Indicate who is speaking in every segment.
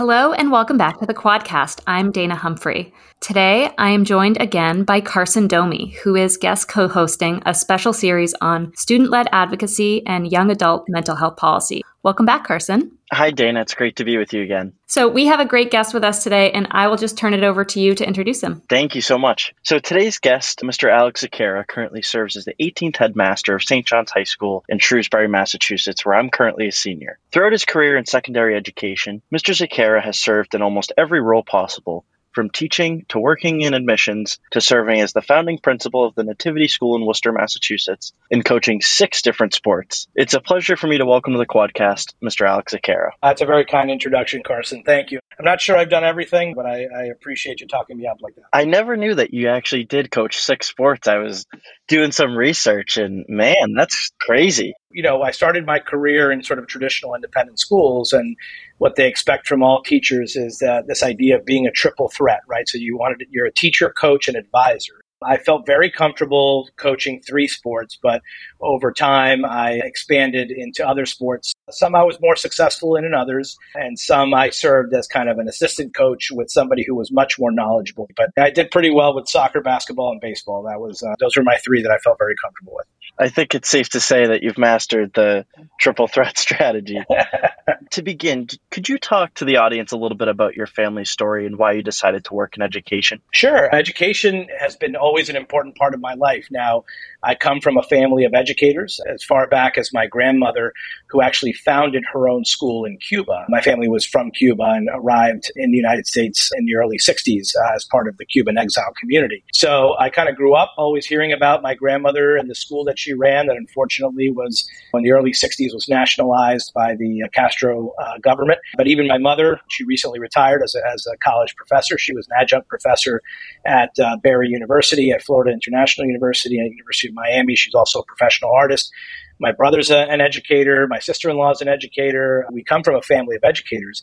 Speaker 1: Hello and welcome back to the Quadcast. I'm Dana Humphrey. Today, I am joined again by Carson Domey, who is guest co hosting a special series on student led advocacy and young adult mental health policy. Welcome back, Carson.
Speaker 2: Hi, Dana. It's great to be with you again.
Speaker 1: So, we have a great guest with us today, and I will just turn it over to you to introduce him.
Speaker 2: Thank you so much. So, today's guest, Mr. Alex Zequeira, currently serves as the 18th headmaster of St. John's High School in Shrewsbury, Massachusetts, where I'm currently a senior. Throughout his career in secondary education, Mr. Zequeira has served in almost every role possible, from teaching to working in admissions to serving as the founding principal of the Nativity School in Worcester, Massachusetts, and coaching six different sports. It's a pleasure for me to welcome to the Quadcast Mr. Alex Zequeira.
Speaker 3: That's a very kind introduction, Carson. Thank you. I'm not sure I've done everything, but I, I appreciate you talking me up like that.
Speaker 2: I never knew that you actually did coach six sports. I was doing some research, and man, that's crazy.
Speaker 3: You know, I started my career in sort of traditional independent schools, and what they expect from all teachers is that this idea of being a triple threat, right? So you wanted you're a teacher, coach, and advisor. I felt very comfortable coaching three sports, but over time I expanded into other sports. Some I was more successful in and others, and some I served as kind of an assistant coach with somebody who was much more knowledgeable. But I did pretty well with soccer, basketball, and baseball. That was uh, those were my three that I felt very comfortable with.
Speaker 2: I think it's safe to say that you've mastered the triple threat strategy. to begin, could you talk to the audience a little bit about your family story and why you decided to work in education?
Speaker 3: Sure. Education has been always an important part of my life. Now, I come from a family of educators as far back as my grandmother, who actually founded her own school in Cuba. My family was from Cuba and arrived in the United States in the early 60s uh, as part of the Cuban exile community. So I kind of grew up always hearing about my grandmother and the school that she ran that unfortunately was in the early 60s was nationalized by the uh, Castro uh, government. But even my mother, she recently retired as a, as a college professor. She was an adjunct professor at uh, Barry University, at Florida International University, and University of Miami. She's also a professional artist. My brother's a, an educator. My sister in law is an educator. We come from a family of educators.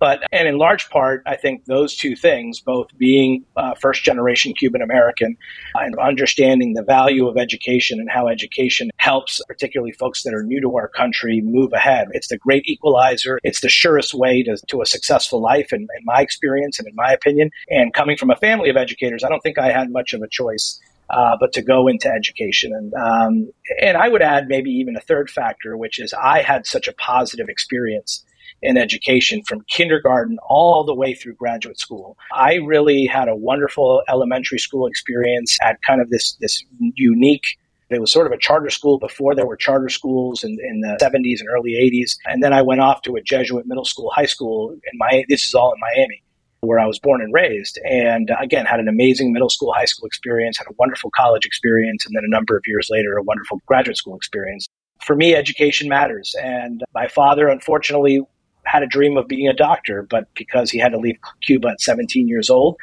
Speaker 3: But, and in large part, I think those two things, both being uh, first generation Cuban American and understanding the value of education and how education helps, particularly folks that are new to our country, move ahead. It's the great equalizer. It's the surest way to, to a successful life, in, in my experience and in my opinion. And coming from a family of educators, I don't think I had much of a choice uh, but to go into education. And um, and I would add maybe even a third factor, which is I had such a positive experience in education from kindergarten all the way through graduate school. I really had a wonderful elementary school experience at kind of this this unique it was sort of a charter school before there were charter schools in, in, the 70s and early 80s. And then I went off to a Jesuit middle school, high school in my, this is all in Miami where I was born and raised. And uh, again, had an amazing middle school, high school experience, had a wonderful college experience, and then a number of years later, a wonderful graduate school experience. For me, education matters. And my father, unfortunately, had a dream of being a doctor, but because he had to leave Cuba at 17 years old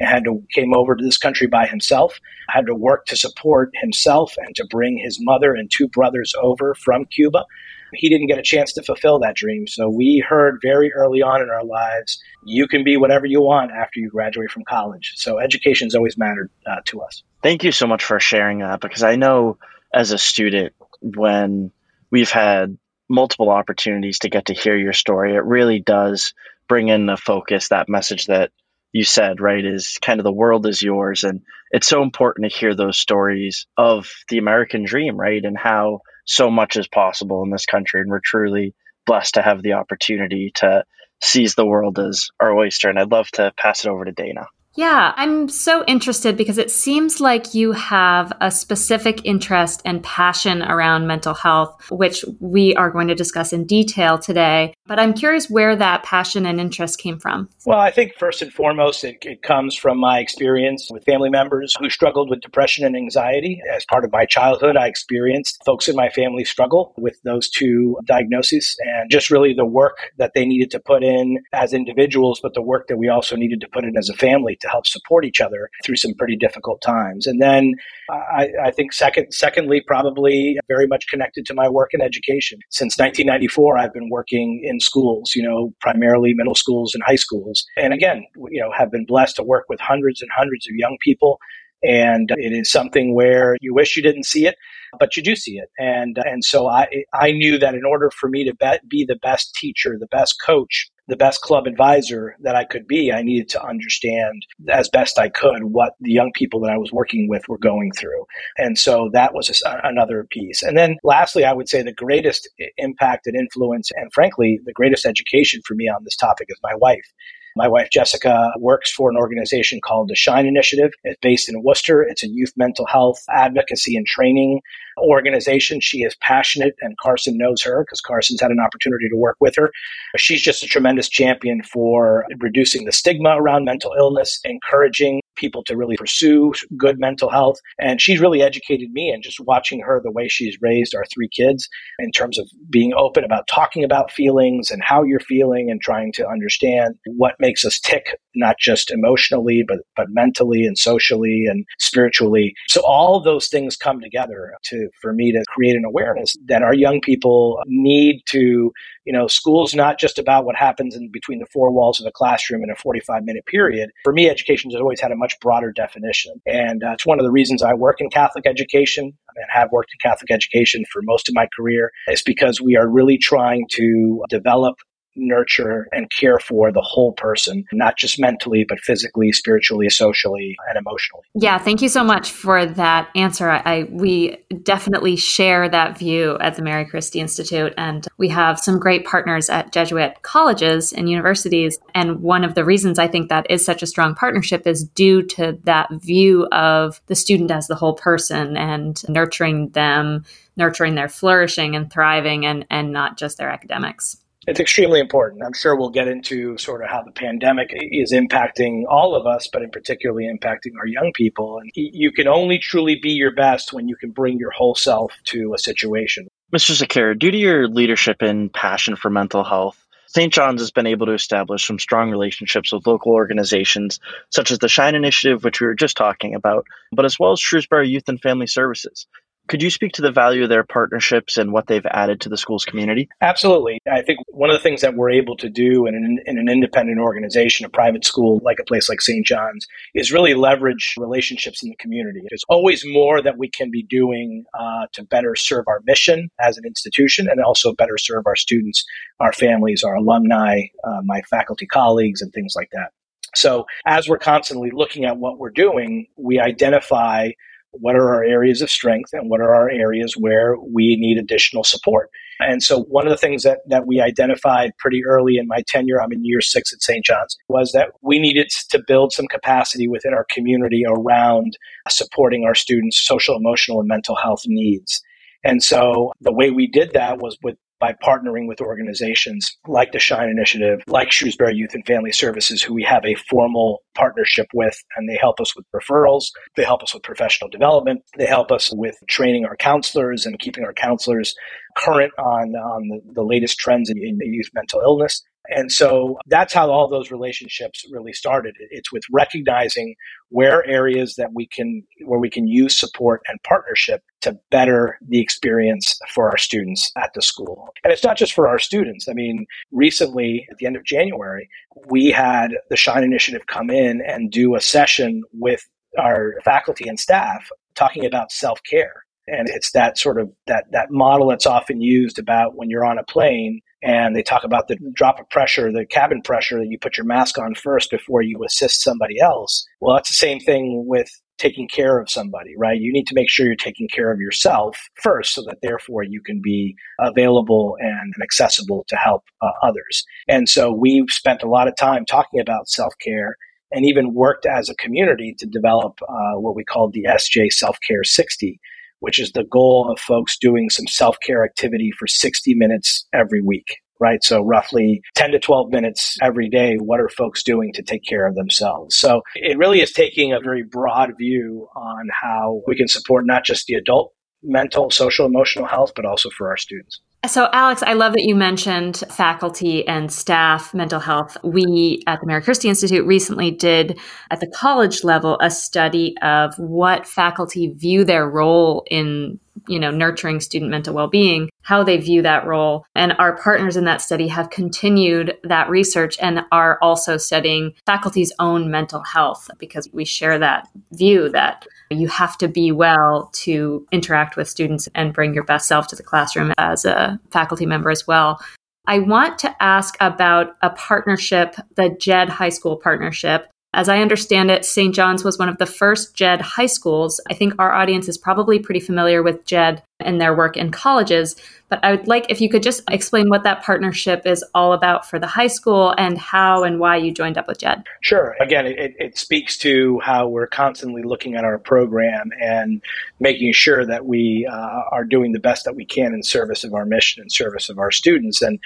Speaker 3: and had to came over to this country by himself, had to work to support himself and to bring his mother and two brothers over from Cuba he didn't get a chance to fulfill that dream. So we heard very early on in our lives, you can be whatever you want after you graduate from college. So education's always mattered uh, to us.
Speaker 2: Thank you so much for sharing that because I know as a student, when we've had multiple opportunities to get to hear your story, it really does bring in the focus, that message that you said, right, is kind of the world is yours. And it's so important to hear those stories of the American dream, right? And how so much as possible in this country. And we're truly blessed to have the opportunity to seize the world as our oyster. And I'd love to pass it over to Dana.
Speaker 1: Yeah, I'm so interested because it seems like you have a specific interest and passion around mental health, which we are going to discuss in detail today. But I'm curious where that passion and interest came from.
Speaker 3: Well, I think first and foremost, it, it comes from my experience with family members who struggled with depression and anxiety. As part of my childhood, I experienced folks in my family struggle with those two diagnoses and just really the work that they needed to put in as individuals, but the work that we also needed to put in as a family to help support each other through some pretty difficult times. And then I, I, think second, secondly, probably very much connected to my work in education. Since 1994, I've been working in schools, you know, primarily middle schools and high schools. And again, you know, have been blessed to work with hundreds and hundreds of young people. And it is something where you wish you didn't see it, but you do see it. And, and so I, I knew that in order for me to be the best teacher, the best coach, the best club advisor that I could be, I needed to understand as best I could what the young people that I was working with were going through. And so that was another piece. And then lastly, I would say the greatest impact and influence, and frankly, the greatest education for me on this topic is my wife. My wife, Jessica, works for an organization called the Shine Initiative. It's based in Worcester. It's a youth mental health advocacy and training organization. She is passionate, and Carson knows her because Carson's had an opportunity to work with her. She's just a tremendous champion for reducing the stigma around mental illness, encouraging people to really pursue good mental health. And she's really educated me and just watching her, the way she's raised our three kids in terms of being open about talking about feelings and how you're feeling and trying to understand what makes us tick, not just emotionally, but, but mentally and socially and spiritually. So all those things come together to for me to create an awareness that our young people need to, you know, school's not just about what happens in between the four walls of the classroom in a 45 minute period. For me, education has always had a much broader definition. And uh, it's one of the reasons I work in Catholic education and have worked in Catholic education for most of my career is because we are really trying to develop nurture and care for the whole person, not just mentally, but physically, spiritually, socially, and emotionally.
Speaker 1: Yeah, thank you so much for that answer. I, I, we definitely share that view at the Mary Christie Institute, and we have some great partners at Jesuit colleges and universities. And one of the reasons I think that is such a strong partnership is due to that view of the student as the whole person and nurturing them, nurturing their flourishing and thriving, and and not just their academics.
Speaker 3: It's extremely important. I'm sure we'll get into sort of how the pandemic is impacting all of us, but in particularly impacting our young people. And you can only truly be your best when you can bring your whole self to a situation.
Speaker 2: Mr. Zequeira, due to your leadership and passion for mental health, St. John's has been able to establish some strong relationships with local organizations such as the Shine Initiative, which we were just talking about, but as well as Shrewsbury Youth and Family Services. Could you speak to the value of their partnerships and what they've added to the school's community?
Speaker 3: Absolutely. I think one of the things that we're able to do in an, in an independent organization, a private school like a place like St. John's, is really leverage relationships in the community. There's always more that we can be doing uh, to better serve our mission as an institution and also better serve our students, our families, our alumni, uh, my faculty colleagues, and things like that. So, as we're constantly looking at what we're doing, we identify what are our areas of strength and what are our areas where we need additional support. And so one of the things that, that we identified pretty early in my tenure, I'm in year six at St. John's, was that we needed to build some capacity within our community around supporting our students' social, emotional, and mental health needs. And so the way we did that was with by partnering with organizations like the Shine Initiative, like Shrewsbury Youth and Family Services, who we have a formal partnership with, and they help us with referrals. They help us with professional development. They help us with training our counselors and keeping our counselors current on, on the, the latest trends in, in youth mental illness. And so that's how all those relationships really started. It's with recognizing where areas that we can where we can use support and partnership to better the experience for our students at the school. And it's not just for our students. I mean, recently at the end of January, we had the Shine Initiative come in and do a session with our faculty and staff talking about self-care and it's that sort of that that model that's often used about when you're on a plane and they talk about the drop of pressure, the cabin pressure that you put your mask on first before you assist somebody else. Well, that's the same thing with taking care of somebody, right? You need to make sure you're taking care of yourself first so that therefore you can be available and accessible to help uh, others. And so we've spent a lot of time talking about self care and even worked as a community to develop uh, what we call the SJ Self Care 60, which is the goal of folks doing some self care activity for 60 minutes every week right? So roughly 10 to 12 minutes every day. What are folks doing to take care of themselves? So it really is taking a very broad view on how we can support not just the adult mental, social, emotional health, but also for our students.
Speaker 1: So, Alex, I love that you mentioned faculty and staff mental health. We at the Mary Christie Institute recently did, at the college level, a study of what faculty view their role in you know nurturing student mental well-being how they view that role and our partners in that study have continued that research and are also studying faculty's own mental health because we share that view that you have to be well to interact with students and bring your best self to the classroom as a faculty member as well I want to ask about a partnership, the JED High School partnership. As I understand it, St. John's was one of the first JED high schools. I think our audience is probably pretty familiar with JED and their work in colleges. But I would like if you could just explain what that partnership is all about for the high school and how and why you joined up with JED.
Speaker 3: Sure. Again, it, it speaks to how we're constantly looking at our program and making sure that we uh, are doing the best that we can in service of our mission and service of our students. And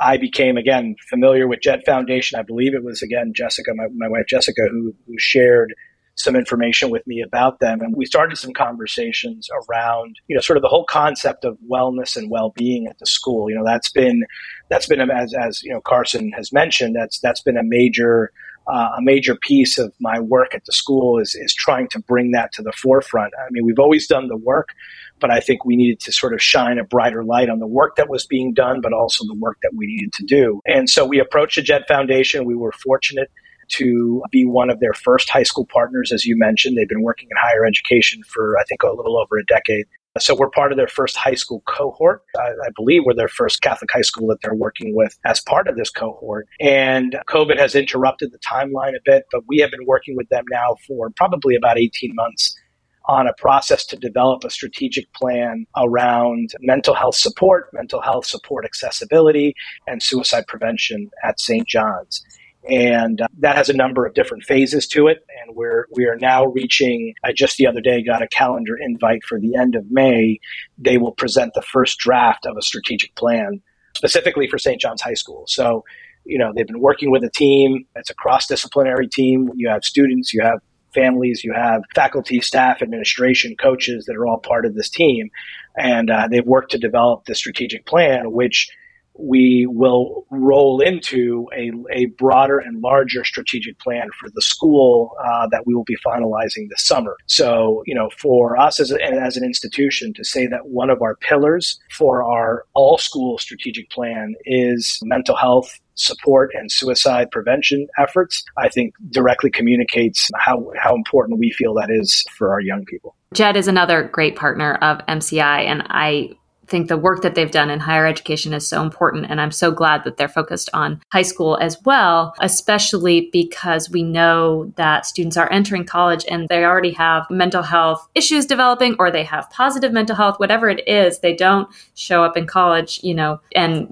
Speaker 3: I became, again, familiar with JED Foundation. I believe it was, again, Jessica, my, my wife Jessica, who, who shared some information with me about them. And we started some conversations around, you know, sort of the whole concept of wellness and well-being at the school. You know, that's been, that's been, as, as, you know, Carson has mentioned, that's, that's been a major, uh, a major piece of my work at the school is, is trying to bring that to the forefront. I mean, we've always done the work, but I think we needed to sort of shine a brighter light on the work that was being done, but also the work that we needed to do. And so we approached the JED Foundation. We were fortunate to be one of their first high school partners, as you mentioned. They've been working in higher education for, I think, a little over a decade. So we're part of their first high school cohort. I, I, believe we're their first Catholic high school that they're working with as part of this cohort. And COVID has interrupted the timeline a bit, but we have been working with them now for probably about 18 months on a process to develop a strategic plan around mental health support, mental health support accessibility, and suicide prevention at St. John's and uh, that has a number of different phases to it. And we're we are now reaching. I just the other day got a calendar invite for the end of May. They will present the first draft of a strategic plan specifically for St. John's High School. So, you know, they've been working with a team. It's a cross disciplinary team. You have students, you have families, you have faculty, staff, administration, coaches that are all part of this team, and uh, they've worked to develop the strategic plan, which we will roll into a, a broader and larger strategic plan for the school uh, that we will be finalizing this summer. So, you know, for us as, a, as an institution to say that one of our pillars for our all school strategic plan is mental health support and suicide prevention efforts, I think directly communicates how, how important we feel that is for our young people.
Speaker 1: JED is another great partner of MCI, and I think the work that they've done in higher education is so important. And I'm so glad that they're focused on high school as well, especially because we know that students are entering college and they already have mental health issues developing or they have positive mental health, whatever it is, they don't show up in college, you know, and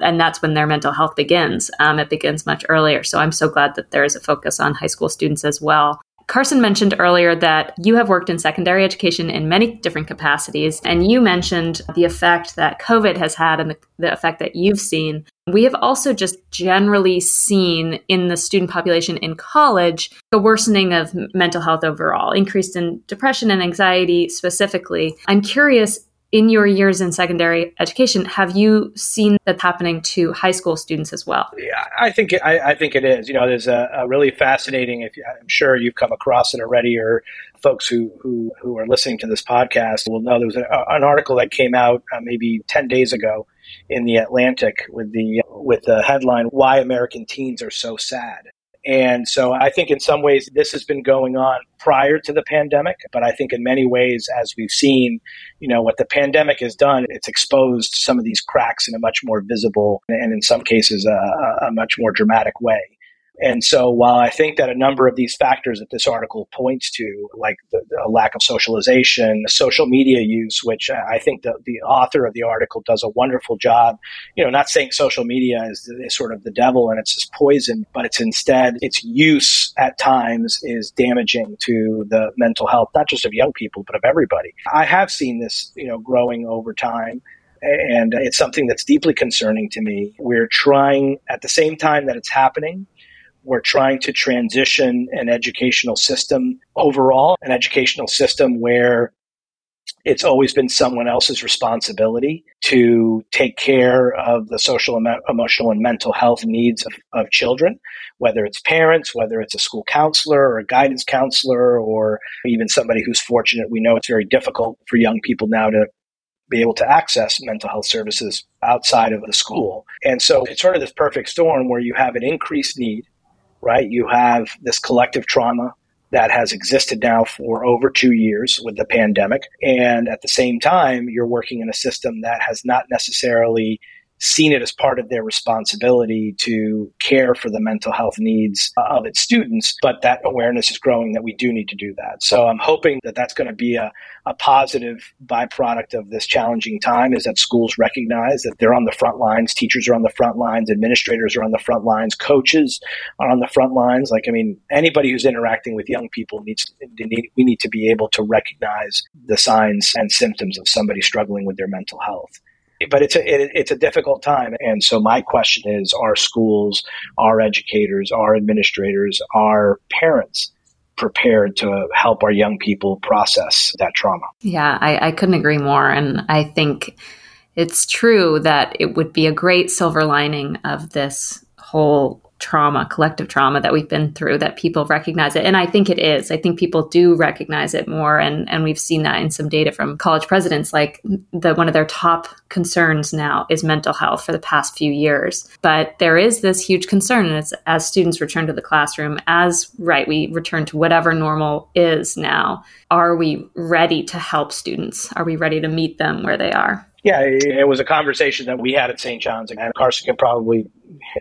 Speaker 1: and that's when their mental health begins. Um, it begins much earlier. So I'm so glad that there is a focus on high school students as well. Carson mentioned earlier that you have worked in secondary education in many different capacities, and you mentioned the effect that COVID has had and the, the, effect that you've seen. We have also just generally seen in the student population in college the worsening of mental health overall, increased in depression and anxiety specifically. I'm curious in your years in secondary education, have you seen that happening to high school students as well?
Speaker 3: Yeah, I think it, I, I think it is. You know, there's a, a really fascinating. If you, I'm sure you've come across it already, or folks who who, who are listening to this podcast will know there was a, an article that came out uh, maybe ten days ago in the Atlantic with the with the headline "Why American Teens Are So Sad." And so I think in some ways this has been going on prior to the pandemic, but I think in many ways, as we've seen, you know, what the pandemic has done, it's exposed some of these cracks in a much more visible and in some cases a, a much more dramatic way. And so while I think that a number of these factors that this article points to, like the, the lack of socialization, social media use, which I think the, the author of the article does a wonderful job, you know, not saying social media is, is sort of the devil and it's just poison, but it's instead its use at times is damaging to the mental health, not just of young people, but of everybody. I have seen this, you know, growing over time and it's something that's deeply concerning to me. We're trying, at the same time that it's happening, we're trying to transition an educational system overall, an educational system where it's always been someone else's responsibility to take care of the social, emotional, and mental health needs of, of children, whether it's parents, whether it's a school counselor or a guidance counselor, or even somebody who's fortunate. We know it's very difficult for young people now to be able to access mental health services outside of the school. And so it's sort of this perfect storm where you have an increased need, right? You have this collective trauma that has existed now for over two years with the pandemic. And at the same time, you're working in a system that has not necessarily seen it as part of their responsibility to care for the mental health needs of its students. But that awareness is growing that we do need to do that. So I'm hoping that that's going to be a, a positive byproduct of this challenging time is that schools recognize that they're on the front lines. Teachers are on the front lines. Administrators are on the front lines. Coaches are on the front lines. Like, I mean, anybody who's interacting with young people needs we need to be able to recognize the signs and symptoms of somebody struggling with their mental health but it's a it, it's a difficult time. And so my question is are schools our educators our administrators our parents prepared to help our young people process that trauma?
Speaker 1: Yeah I, I couldn't agree more. And i think it's true that it would be a great silver lining of this whole trauma, collective trauma that we've been through, that people recognize it. And I think it is. I think people do recognize it more. And, and we've seen that in some data from college presidents, like the one of their top concerns now is mental health for the past few years. But there is this huge concern, and it's as students return to the classroom, as right, we return to whatever normal is now. Are we ready to help students? Are we ready to meet them where they are?
Speaker 3: Yeah, it was a conversation that we had at St. John's, and Carson can probably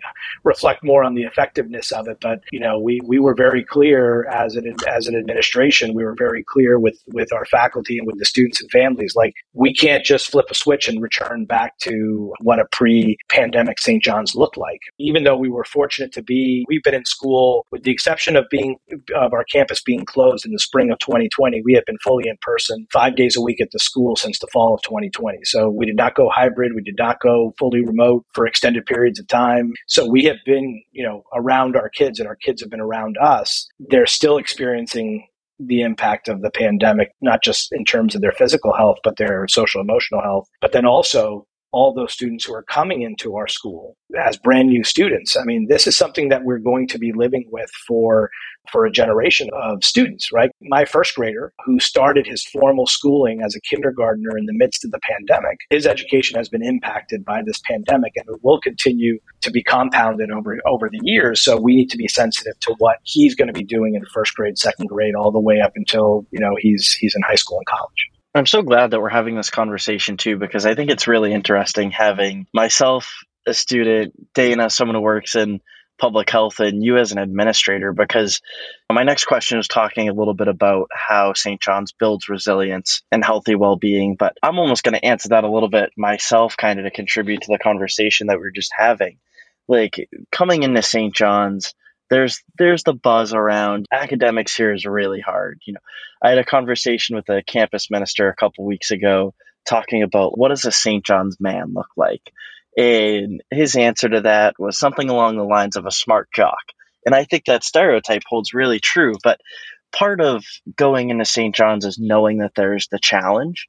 Speaker 3: reflect more on the effectiveness of it. But you know, we we were very clear as an as an administration. We were very clear with with our faculty and with the students and families. Like we can't just flip a switch and return back to what a pre-pandemic St. John's looked like. Even though we were fortunate to be, we've been in school with the exception of being of our campus being closed in the spring of 2020. We have been fully in person five days a week at the school since the fall of 2020. So we did not go hybrid. We did not go fully remote for extended periods of time. So we have been, you know, around our kids and our kids have been around us. They're still experiencing the impact of the pandemic, not just in terms of their physical health, but their social emotional health, but then also all those students who are coming into our school as brand new students. I mean, this is something that we're going to be living with for for a generation of students, right? My first grader, who started his formal schooling as a kindergartner in the midst of the pandemic, his education has been impacted by this pandemic and it will continue to be compounded over, over the years. So we need to be sensitive to what he's going to be doing in first grade, second grade, all the way up until, you know, he's, he's in high school and college.
Speaker 2: I'm so glad that we're having this conversation too, because I think it's really interesting having myself, a student, Dana, someone who works in public health and you as an administrator because my next question is talking a little bit about how St. John's builds resilience and healthy well-being but I'm almost going to answer that a little bit myself kind of to contribute to the conversation that we are just having like coming into St. John's there's there's the buzz around academics here is really hard you know I had a conversation with a campus minister a couple weeks ago talking about what does a St. John's man look like and his answer to that was something along the lines of a smart jock. And I think that stereotype holds really true. But part of going into St. John's is knowing that there's the challenge.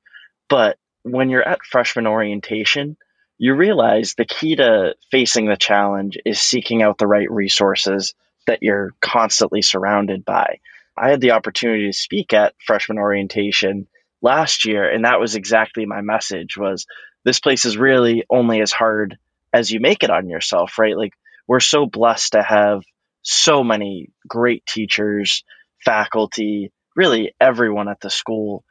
Speaker 2: But when you're at freshman orientation, you realize the key to facing the challenge is seeking out the right resources that you're constantly surrounded by. I had the opportunity to speak at freshman orientation last year and that was exactly my message was this place is really only as hard as you make it on yourself, right? Like we're so blessed to have so many great teachers, faculty, really everyone at the school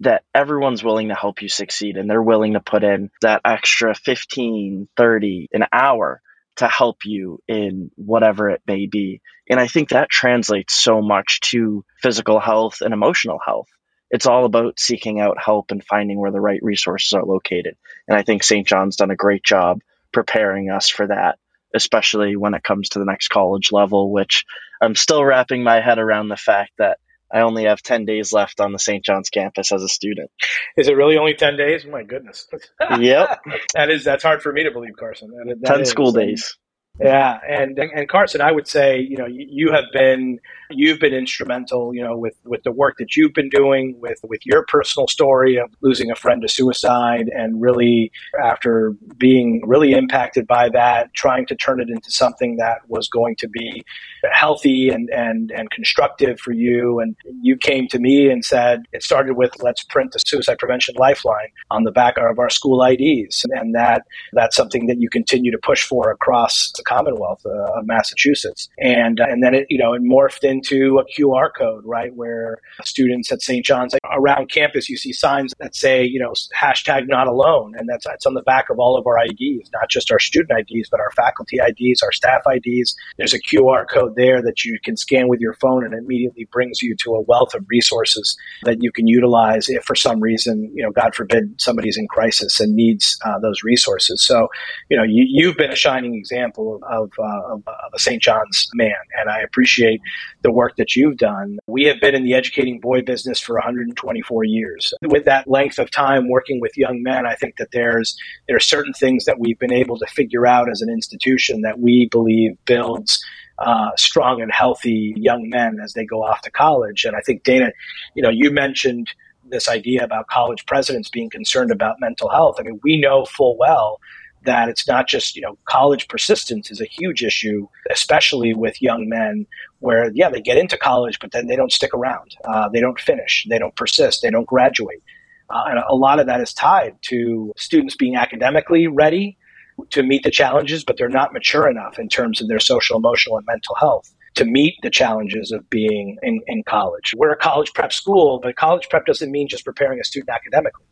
Speaker 2: that everyone's willing to help you succeed and they're willing to put in that extra 15, 30, an hour to help you in whatever it may be. And I think that translates so much to physical health and emotional health. It's all about seeking out help and finding where the right resources are located. And I think St. John's done a great job preparing us for that, especially when it comes to the next college level, which I'm still wrapping my head around the fact that I only have 10 days left on the St. John's campus as a student.
Speaker 3: Is it really only 10 days? My goodness.
Speaker 2: yep.
Speaker 3: that is, that's hard for me to believe, Carson. That,
Speaker 2: that 10 is. school days.
Speaker 3: Yeah, and and Carson, I would say, you know, you have been you've been instrumental, you know, with with the work that you've been doing with with your personal story of losing a friend to suicide, and really after being really impacted by that, trying to turn it into something that was going to be healthy and and and constructive for you. And you came to me and said it started with let's print the suicide prevention lifeline on the back of our school IDs, and that that's something that you continue to push for across Commonwealth uh, of Massachusetts. And uh, and then it you know it morphed into a QR code, right, where students at St. John's around campus you see signs that say you know hashtag not alone, and that's that's on the back of all of our IDs, not just our student IDs, but our faculty IDs, our staff IDs. There's a QR code there that you can scan with your phone, and it immediately brings you to a wealth of resources that you can utilize if for some reason you know God forbid somebody's in crisis and needs uh, those resources. So you know you, you've been a shining example of, uh, of, of a St. John's man, and I appreciate the work that you've done. We have been in the educating boy business for 124 years. With that length of time working with young men, I think that there's there are certain things that we've been able to figure out as an institution that we believe builds uh, strong and healthy young men as they go off to college. And I think Dana, you know, you mentioned this idea about college presidents being concerned about mental health. I mean, we know full well that it's not just you know college persistence is a huge issue, especially with young men, where yeah they get into college but then they don't stick around, uh, they don't finish, they don't persist, they don't graduate, uh, and a lot of that is tied to students being academically ready to meet the challenges, but they're not mature enough in terms of their social, emotional, and mental health to meet the challenges of being in, in college. We're a college prep school, but college prep doesn't mean just preparing a student academically.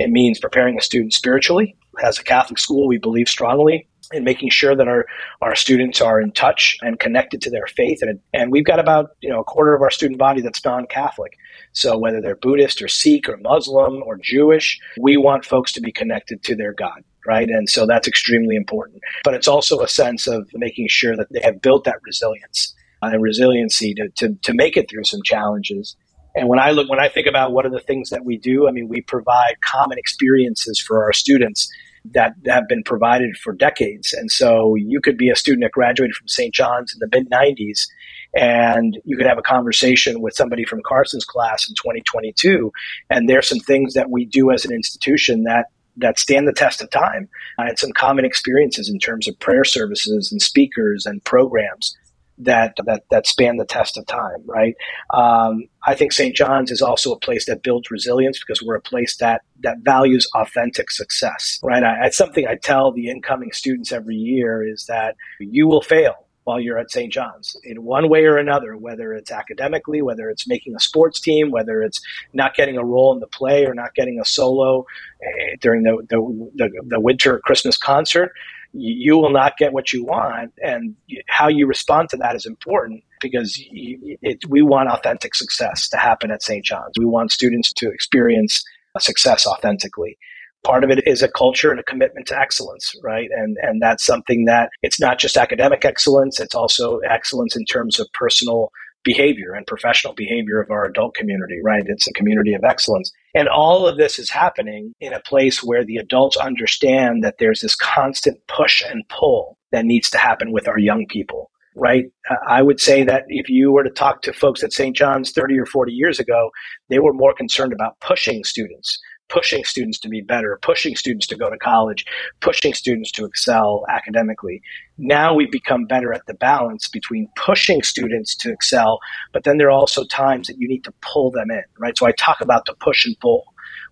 Speaker 3: It means preparing a student spiritually. As a Catholic school, we believe strongly in making sure that our, our students are in touch and connected to their faith. And, and we've got about you know a quarter of our student body that's non-Catholic. So whether they're Buddhist or Sikh or Muslim or Jewish, we want folks to be connected to their God right? And so that's extremely important. But it's also a sense of making sure that they have built that resilience and resiliency to, to, to make it through some challenges and when I look, when I think about what are the things that we do, I mean, we provide common experiences for our students that have been provided for decades. And so you could be a student that graduated from St. John's in the mid 90s, and you could have a conversation with somebody from Carson's class in 2022. And there's some things that we do as an institution that that stand the test of time and some common experiences in terms of prayer services and speakers and programs that that that span the test of time, right? Um, I think St. John's is also a place that builds resilience because we're a place that that values authentic success, right? I, it's something I tell the incoming students every year is that you will fail while you're at St. John's in one way or another, whether it's academically, whether it's making a sports team, whether it's not getting a role in the play or not getting a solo uh, during the, the, the, the winter Christmas concert you will not get what you want. And how you respond to that is important because it, we want authentic success to happen at St. John's. We want students to experience success authentically. Part of it is a culture and a commitment to excellence, right? And and that's something that it's not just academic excellence; it's also excellence in terms of personal behavior and professional behavior of our adult community, right? It's a community of excellence. And all of this is happening in a place where the adults understand that there's this constant push and pull that needs to happen with our young people, right? I would say that if you were to talk to folks at St. John's 30 or 40 years ago, they were more concerned about pushing students pushing students to be better, pushing students to go to college, pushing students to excel academically. Now we've become better at the balance between pushing students to excel, but then there are also times that you need to pull them in, right? So I talk about the push and pull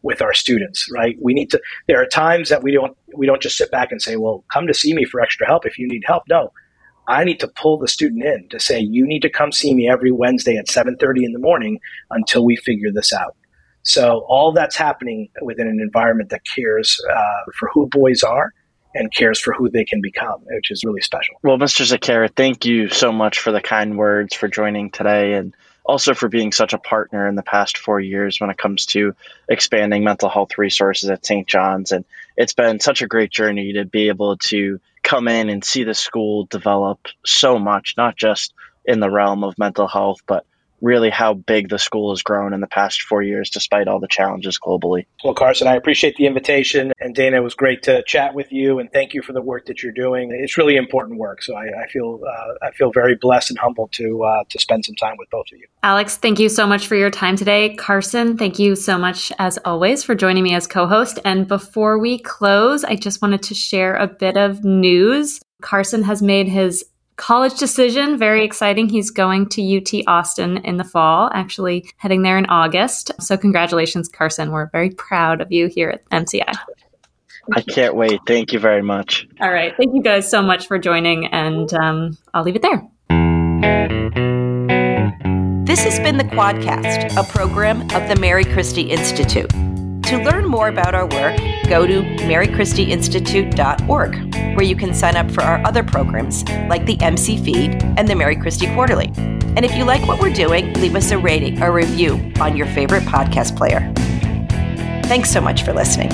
Speaker 3: with our students, right? We need to there are times that we don't we don't just sit back and say, "Well, come to see me for extra help if you need help." No. I need to pull the student in to say, "You need to come see me every Wednesday at 7:30 in the morning until we figure this out." So all that's happening within an environment that cares uh, for who boys are and cares for who they can become, which is really special.
Speaker 2: Well, Mr. Zequeira, thank you so much for the kind words for joining today and also for being such a partner in the past four years when it comes to expanding mental health resources at St. John's. And it's been such a great journey to be able to come in and see the school develop so much, not just in the realm of mental health, but really how big the school has grown in the past four years, despite all the challenges globally.
Speaker 3: Well, Carson, I appreciate the invitation. And Dana, it was great to chat with you and thank you for the work that you're doing. It's really important work. So I, I feel uh, I feel very blessed and humbled to uh, to spend some time with both of you.
Speaker 1: Alex, thank you so much for your time today. Carson, thank you so much as always for joining me as co-host. And before we close, I just wanted to share a bit of news. Carson has made his college decision. Very exciting. He's going to UT Austin in the fall, actually heading there in August. So, congratulations, Carson. We're very proud of you here at MCI.
Speaker 2: I can't wait. Thank you very much.
Speaker 1: All right. Thank you guys so much for joining, and um, I'll leave it there.
Speaker 4: This has been the Quadcast, a program of the Mary Christie Institute. To learn more about our work, go to marychristieinstitute.org, where you can sign up for our other programs like the MC Feed and the Mary Christie Quarterly. And if you like what we're doing, leave us a rating or review on your favorite podcast player. Thanks so much for listening.